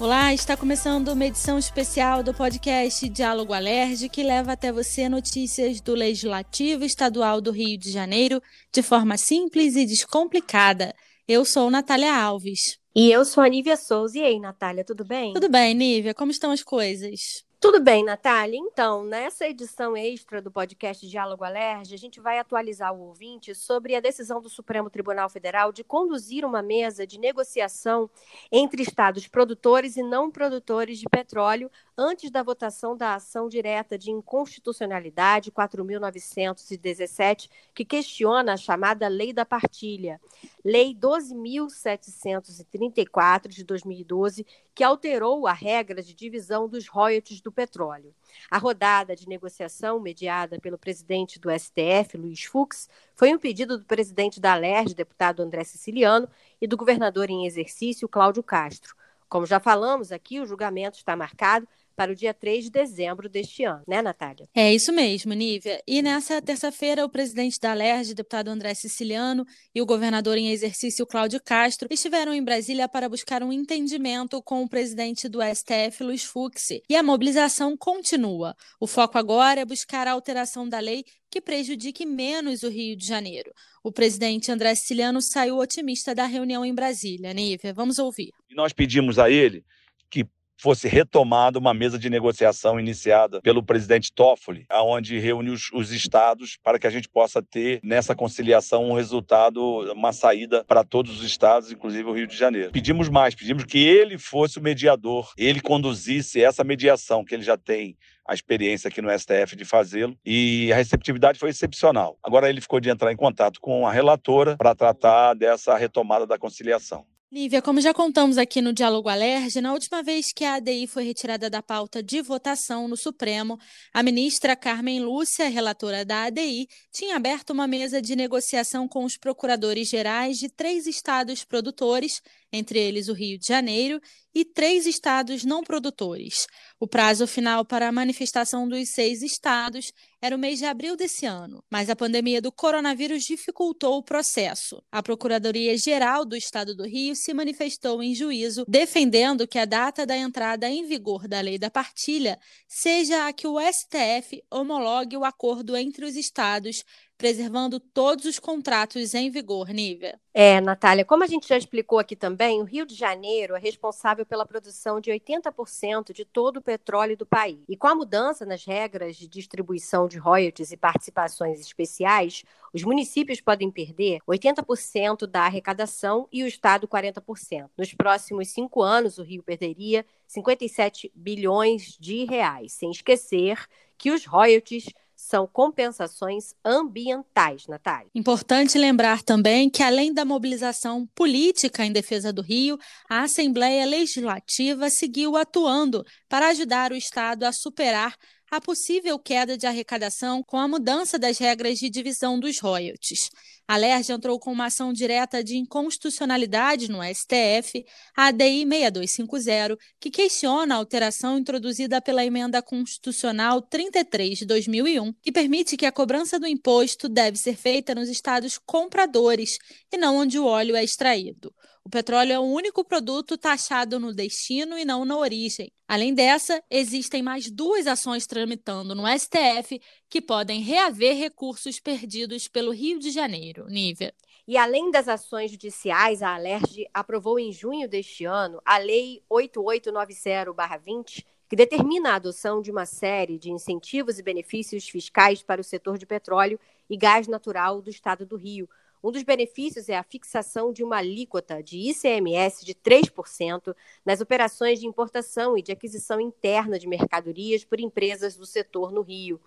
Olá, está começando uma edição especial do podcast Diálogo Alerj, que leva até você notícias do Legislativo Estadual do Rio de Janeiro de forma simples e descomplicada. Eu sou Natália Alves. E eu sou a Nívia Souza. E aí, Natália, tudo bem? Tudo bem, Nívia. Como estão as coisas? Tudo bem, Natália. Então, nessa edição extra do podcast Diálogo Alerj, a gente vai atualizar o ouvinte sobre a decisão do Supremo Tribunal Federal de conduzir uma mesa de negociação entre estados produtores e não produtores de petróleo antes da votação da ação direta de inconstitucionalidade 4.917, que questiona a chamada Lei da Partilha, Lei 12.734 de 2012, que alterou a regra de divisão dos royalties do petróleo. A rodada de negociação, mediada pelo presidente do STF, Luiz Fux, foi um pedido do presidente da LERJ, deputado André Siciliano, e do governador em exercício, Cláudio Castro. Como já falamos aqui, o julgamento está marcado para o dia 3 de dezembro deste ano, né, Natália? É isso mesmo, Nívia. E nessa terça-feira, o presidente da LERJ, deputado André Siciliano, e o governador em exercício, Cláudio Castro, estiveram em Brasília para buscar um entendimento com o presidente do STF, Luiz Fux. E a mobilização continua. O foco agora é buscar a alteração da lei que prejudique menos o Rio de Janeiro. O presidente André Siciliano saiu otimista da reunião em Brasília. Nívia, vamos ouvir. Nós pedimos a ele que fosse retomada uma mesa de negociação iniciada pelo presidente Toffoli, aonde reúne os, os, estados para que a gente possa ter nessa conciliação um resultado, uma saída para todos os estados, inclusive o Rio de Janeiro. Pedimos mais, pedimos que ele fosse o mediador, ele conduzisse essa mediação que ele já tem a experiência aqui no STF de fazê-lo e a receptividade foi excepcional. Agora ele ficou de entrar em contato com a relatora para tratar dessa retomada da conciliação. Lívia, como já contamos aqui no Diálogo Alerge, na última vez que a ADI foi retirada da pauta de votação no Supremo, a ministra Carmen Lúcia, relatora da ADI, tinha aberto uma mesa de negociação com os procuradores gerais de três estados produtores entre eles o Rio de Janeiro, e três estados não produtores. O prazo final para a manifestação dos seis estados era o mês de abril desse ano, mas a pandemia do coronavírus dificultou o processo. A Procuradoria-Geral do Estado do Rio se manifestou em juízo, defendendo que a data da entrada em vigor da lei da partilha seja a que o STF homologue o acordo entre os estados preservando todos os contratos em vigor, Nívia. É, Natália, como a gente já explicou aqui também, o Rio de Janeiro é responsável pela produção de 80% de todo o petróleo do país. E com a mudança nas regras de distribuição de royalties e participações especiais, os municípios podem perder 80% da arrecadação e o Estado 40%. Nos próximos cinco anos, o Rio perderia 57 bilhões de reais, sem esquecer que os royalties são compensações ambientais, Natália. Importante lembrar também que, além da mobilização política em defesa do Rio, a Assembleia Legislativa seguiu atuando para ajudar o Estado a superar a possível queda de arrecadação com a mudança das regras de divisão dos royalties. A LERJ entrou com uma ação direta de inconstitucionalidade no STF, a ADI 6250, que questiona a alteração introduzida pela Emenda Constitucional 33 de 2001, que permite que a cobrança do imposto deve ser feita nos estados compradores e não onde o óleo é extraído. O petróleo é o único produto taxado no destino e não na origem. Além dessa, existem mais duas ações tramitando no STF que podem reaver recursos perdidos pelo Rio de Janeiro. Nívia. E além das ações judiciais, a Alerj aprovou em junho deste ano a Lei 8890-20, que determina a adoção de uma série de incentivos e benefícios fiscais para o setor de petróleo e gás natural do Estado do Rio, um dos benefícios é a fixação de uma alíquota de ICMS de 3% nas operações de importação e de aquisição interna de mercadorias por empresas do setor no Rio.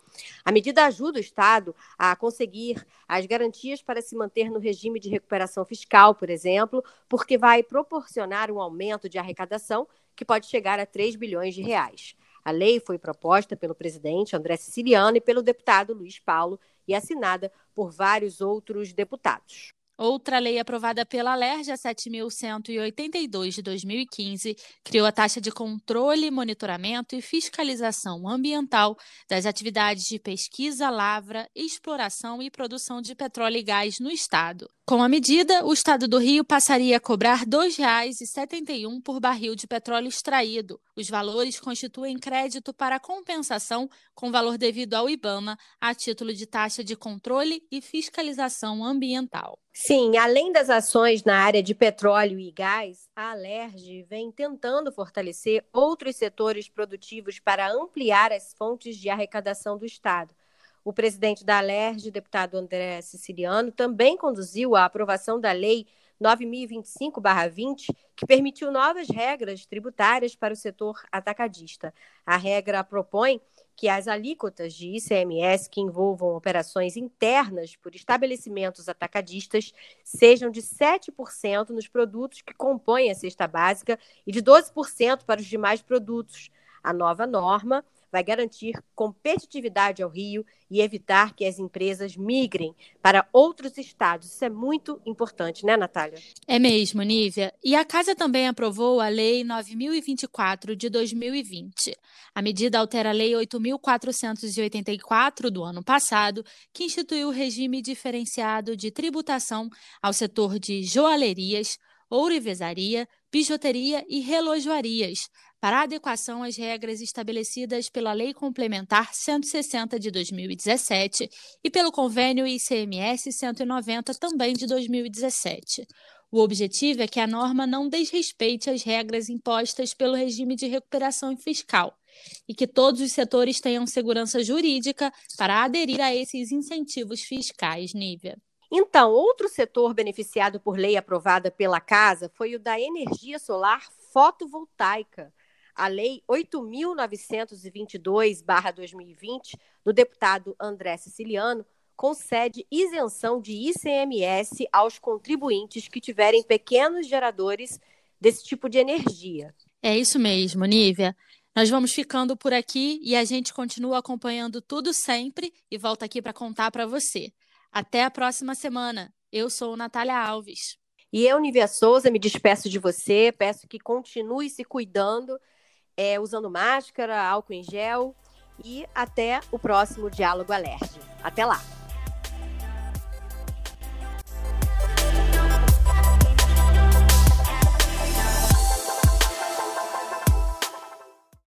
A medida ajuda o Estado a conseguir as garantias para se manter no regime de recuperação fiscal, por exemplo, porque vai proporcionar um aumento de arrecadação que pode chegar a 3 bilhões de reais. A lei foi proposta pelo presidente André Siciliano e pelo deputado Luiz Paulo e assinada por vários outros deputados. Outra lei aprovada pela LERJ, a 7.182 de 2015, criou a taxa de controle, monitoramento e fiscalização ambiental das atividades de pesquisa, lavra, exploração e produção de petróleo e gás no Estado. Com a medida, o Estado do Rio passaria a cobrar R$ 2,71 por barril de petróleo extraído. Os valores constituem crédito para compensação com valor devido ao IBAMA a título de taxa de controle e fiscalização ambiental. Sim, além das ações na área de petróleo e gás, a Alerj vem tentando fortalecer outros setores produtivos para ampliar as fontes de arrecadação do Estado. O presidente da Alerj, deputado André Siciliano, também conduziu a aprovação da Lei 9025-20, que permitiu novas regras tributárias para o setor atacadista. A regra propõe que as alíquotas de ICMS que envolvam operações internas por estabelecimentos atacadistas sejam de 7% nos produtos que compõem a cesta básica e de 12% para os demais produtos. A nova norma vai garantir competitividade ao Rio e evitar que as empresas migrem para outros estados. Isso é muito importante, né, Natália? É mesmo, Nívia. E a Casa também aprovou a Lei 9024 de 2020. A medida altera a Lei 8484 do ano passado, que instituiu o regime diferenciado de tributação ao setor de joalherias, ourivesaria, bijuteria e relojoarias, para adequação às regras estabelecidas pela Lei Complementar 160 de 2017 e pelo Convênio ICMS 190 também de 2017. O objetivo é que a norma não desrespeite as regras impostas pelo regime de recuperação fiscal e que todos os setores tenham segurança jurídica para aderir a esses incentivos fiscais, Nívia. Então, outro setor beneficiado por lei aprovada pela Casa foi o da energia solar fotovoltaica a Lei 8.922-2020, do deputado André Siciliano, concede isenção de ICMS aos contribuintes que tiverem pequenos geradores desse tipo de energia. É isso mesmo, Nívia. Nós vamos ficando por aqui e a gente continua acompanhando tudo sempre e volta aqui para contar para você. Até a próxima semana. Eu sou Natália Alves. E eu, Nívia Souza, me despeço de você. Peço que continue se cuidando é, usando máscara, álcool em gel e até o próximo Diálogo Alerge. Até lá!